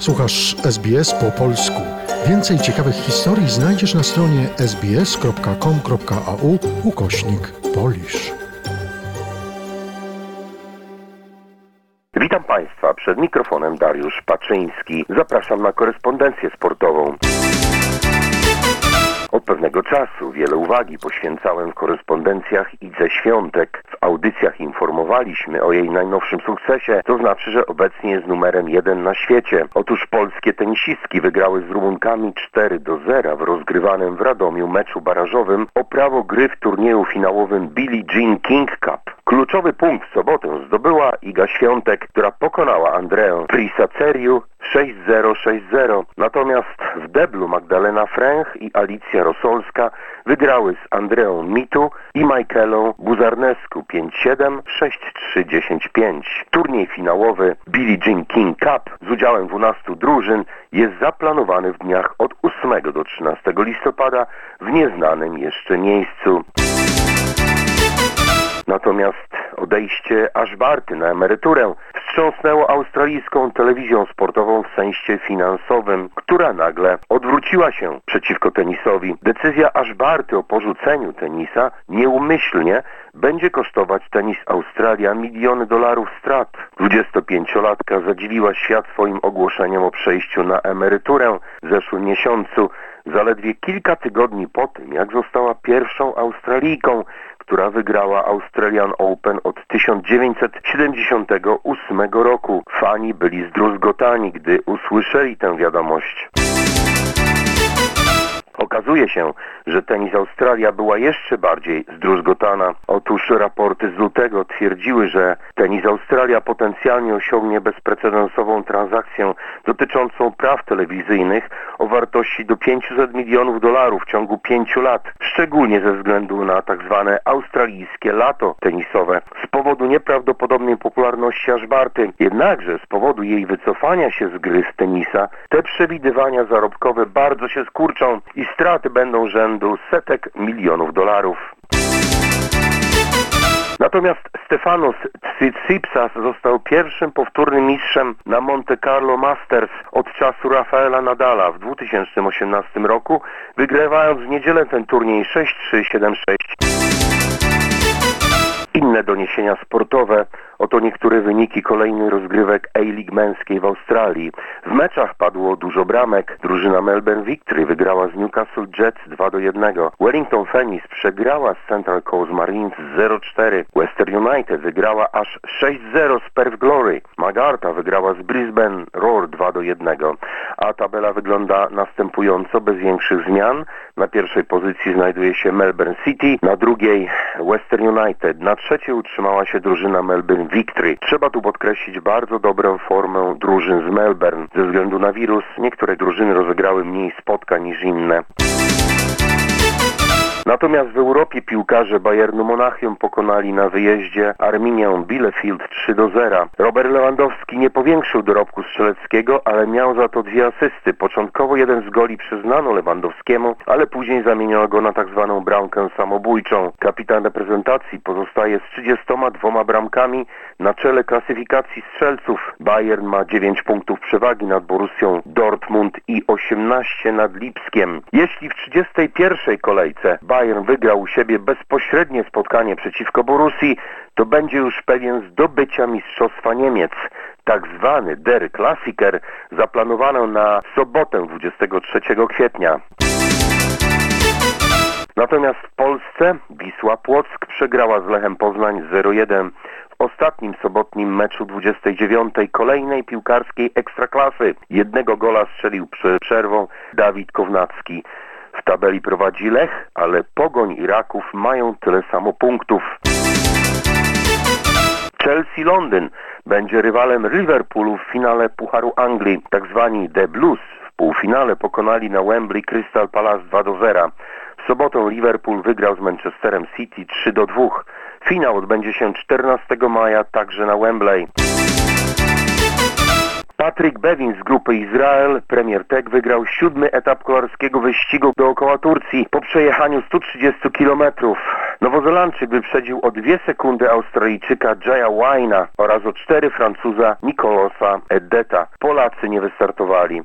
Słuchasz SBS po polsku. Więcej ciekawych historii znajdziesz na stronie sbs.com.au ukośnik polisz. Witam Państwa, przed mikrofonem Dariusz Paczyński. Zapraszam na korespondencję sportową. Od pewnego czasu wiele uwagi poświęcałem w korespondencjach Idze Świątek. W audycjach informowaliśmy o jej najnowszym sukcesie, to znaczy, że obecnie jest numerem jeden na świecie. Otóż polskie tenisistki wygrały z Rumunkami 4 do 0 w rozgrywanym w Radomiu meczu barażowym o prawo gry w turnieju finałowym Billie Jean King Cup. Kluczowy punkt w sobotę zdobyła Iga Świątek, która pokonała Andreę Prisaceriu 6-0-6-0. Natomiast w deblu Magdalena Fręch i Alicja Rosolska wygrały z Andreą Mitu i Michaelą Buzarnescu 5-7, 6-3, 10-5. Turniej finałowy Billie Jean King Cup z udziałem 12 drużyn jest zaplanowany w dniach od 8 do 13 listopada w nieznanym jeszcze miejscu. Natomiast odejście Ashbarty na emeryturę wstrząsnęło australijską telewizją sportową w sensie finansowym, która nagle odwróciła się przeciwko tenisowi. Decyzja Ashbarty o porzuceniu tenisa nieumyślnie będzie kosztować tenis Australia miliony dolarów strat. 25-latka zadziwiła świat swoim ogłoszeniem o przejściu na emeryturę w zeszłym miesiącu, zaledwie kilka tygodni po tym, jak została pierwszą Australijką, która wygrała Australian Open od 1978 roku. Fani byli zdruzgotani, gdy usłyszeli tę wiadomość. Okazuje się, że tenis Australia była jeszcze bardziej zdruzgotana. Otóż raporty z lutego twierdziły, że tenis Australia potencjalnie osiągnie bezprecedensową transakcję dotyczącą praw telewizyjnych o wartości do 500 milionów dolarów w ciągu pięciu lat, szczególnie ze względu na tak zwane australijskie lato tenisowe. Z powodu nieprawdopodobnej popularności Ashbarty, jednakże z powodu jej wycofania się z gry z tenisa, te przewidywania zarobkowe bardzo się skurczą i straty będą rzędu setek milionów dolarów. Natomiast Stefanos Tsitsipas został pierwszym powtórnym mistrzem na Monte Carlo Masters od czasu Rafaela Nadala w 2018 roku, wygrywając w niedzielę ten turniej 6-3, 7-6. Inne doniesienia sportowe Oto niektóre wyniki kolejnych rozgrywek A-League męskiej w Australii. W meczach padło dużo bramek. Drużyna Melbourne Victory wygrała z Newcastle Jets 2 do 1. Wellington Phoenix przegrała z Central Coast Marines 0-4. Western United wygrała aż 6-0 z Perth Glory. Magarta wygrała z Brisbane Roar 2 do 1. A tabela wygląda następująco bez większych zmian. Na pierwszej pozycji znajduje się Melbourne City, na drugiej Western United. Na trzeciej utrzymała się drużyna Melbourne Victory. Trzeba tu podkreślić bardzo dobrą formę drużyn z Melbourne. Ze względu na wirus niektóre drużyny rozegrały mniej spotkań niż inne. Natomiast w Europie piłkarze Bayernu Monachium pokonali na wyjeździe Arminię Bielefeld 3 do 0. Robert Lewandowski nie powiększył dorobku strzeleckiego, ale miał za to dwie asysty. Początkowo jeden z goli przyznano Lewandowskiemu, ale później zamieniono go na tak zwaną bramkę samobójczą. Kapitan reprezentacji pozostaje z 32 bramkami na czele klasyfikacji strzelców. Bayern ma 9 punktów przewagi nad Borussią Dortmund i 18 nad Lipskiem. Jeśli w 31 kolejce Bayern wygrał u siebie bezpośrednie spotkanie przeciwko Borussii, to będzie już pewien zdobycia Mistrzostwa Niemiec. Tak zwany Der Klassiker zaplanowano na sobotę 23 kwietnia. Natomiast w Polsce Wisła Płock przegrała z Lechem Poznań 0-1 w ostatnim sobotnim meczu 29. kolejnej piłkarskiej ekstraklasy. Jednego gola strzelił przed przerwą Dawid Kownacki. W tabeli prowadzi Lech, ale Pogoń i Raków mają tyle samo punktów. Chelsea Londyn będzie rywalem Liverpoolu w finale Pucharu Anglii. Tak zwani The Blues w półfinale pokonali na Wembley Crystal Palace 2 do 0. W sobotę Liverpool wygrał z Manchesterem City 3 do 2. Finał odbędzie się 14 maja także na Wembley. Patryk Bewin z grupy Izrael, premier TEK, wygrał siódmy etap kolarskiego wyścigu dookoła Turcji po przejechaniu 130 kilometrów. Nowozelandczyk wyprzedził o dwie sekundy Australijczyka Jaya Wina oraz o cztery Francuza Nicolosa Edeta. Polacy nie wystartowali.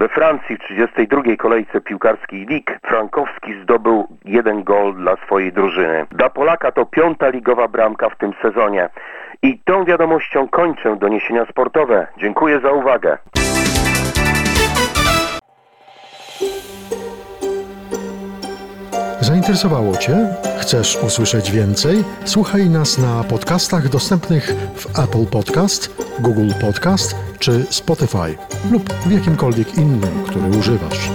We Francji w 32. kolejce piłkarskiej lig Frankowski zdobył jeden gol dla swojej drużyny. Dla Polaka to piąta ligowa bramka w tym sezonie. I tą wiadomością kończę doniesienia sportowe. Dziękuję za uwagę. Zainteresowało Cię? Chcesz usłyszeć więcej? Słuchaj nas na podcastach dostępnych w Apple Podcast, Google Podcast czy Spotify lub w jakimkolwiek innym, który używasz.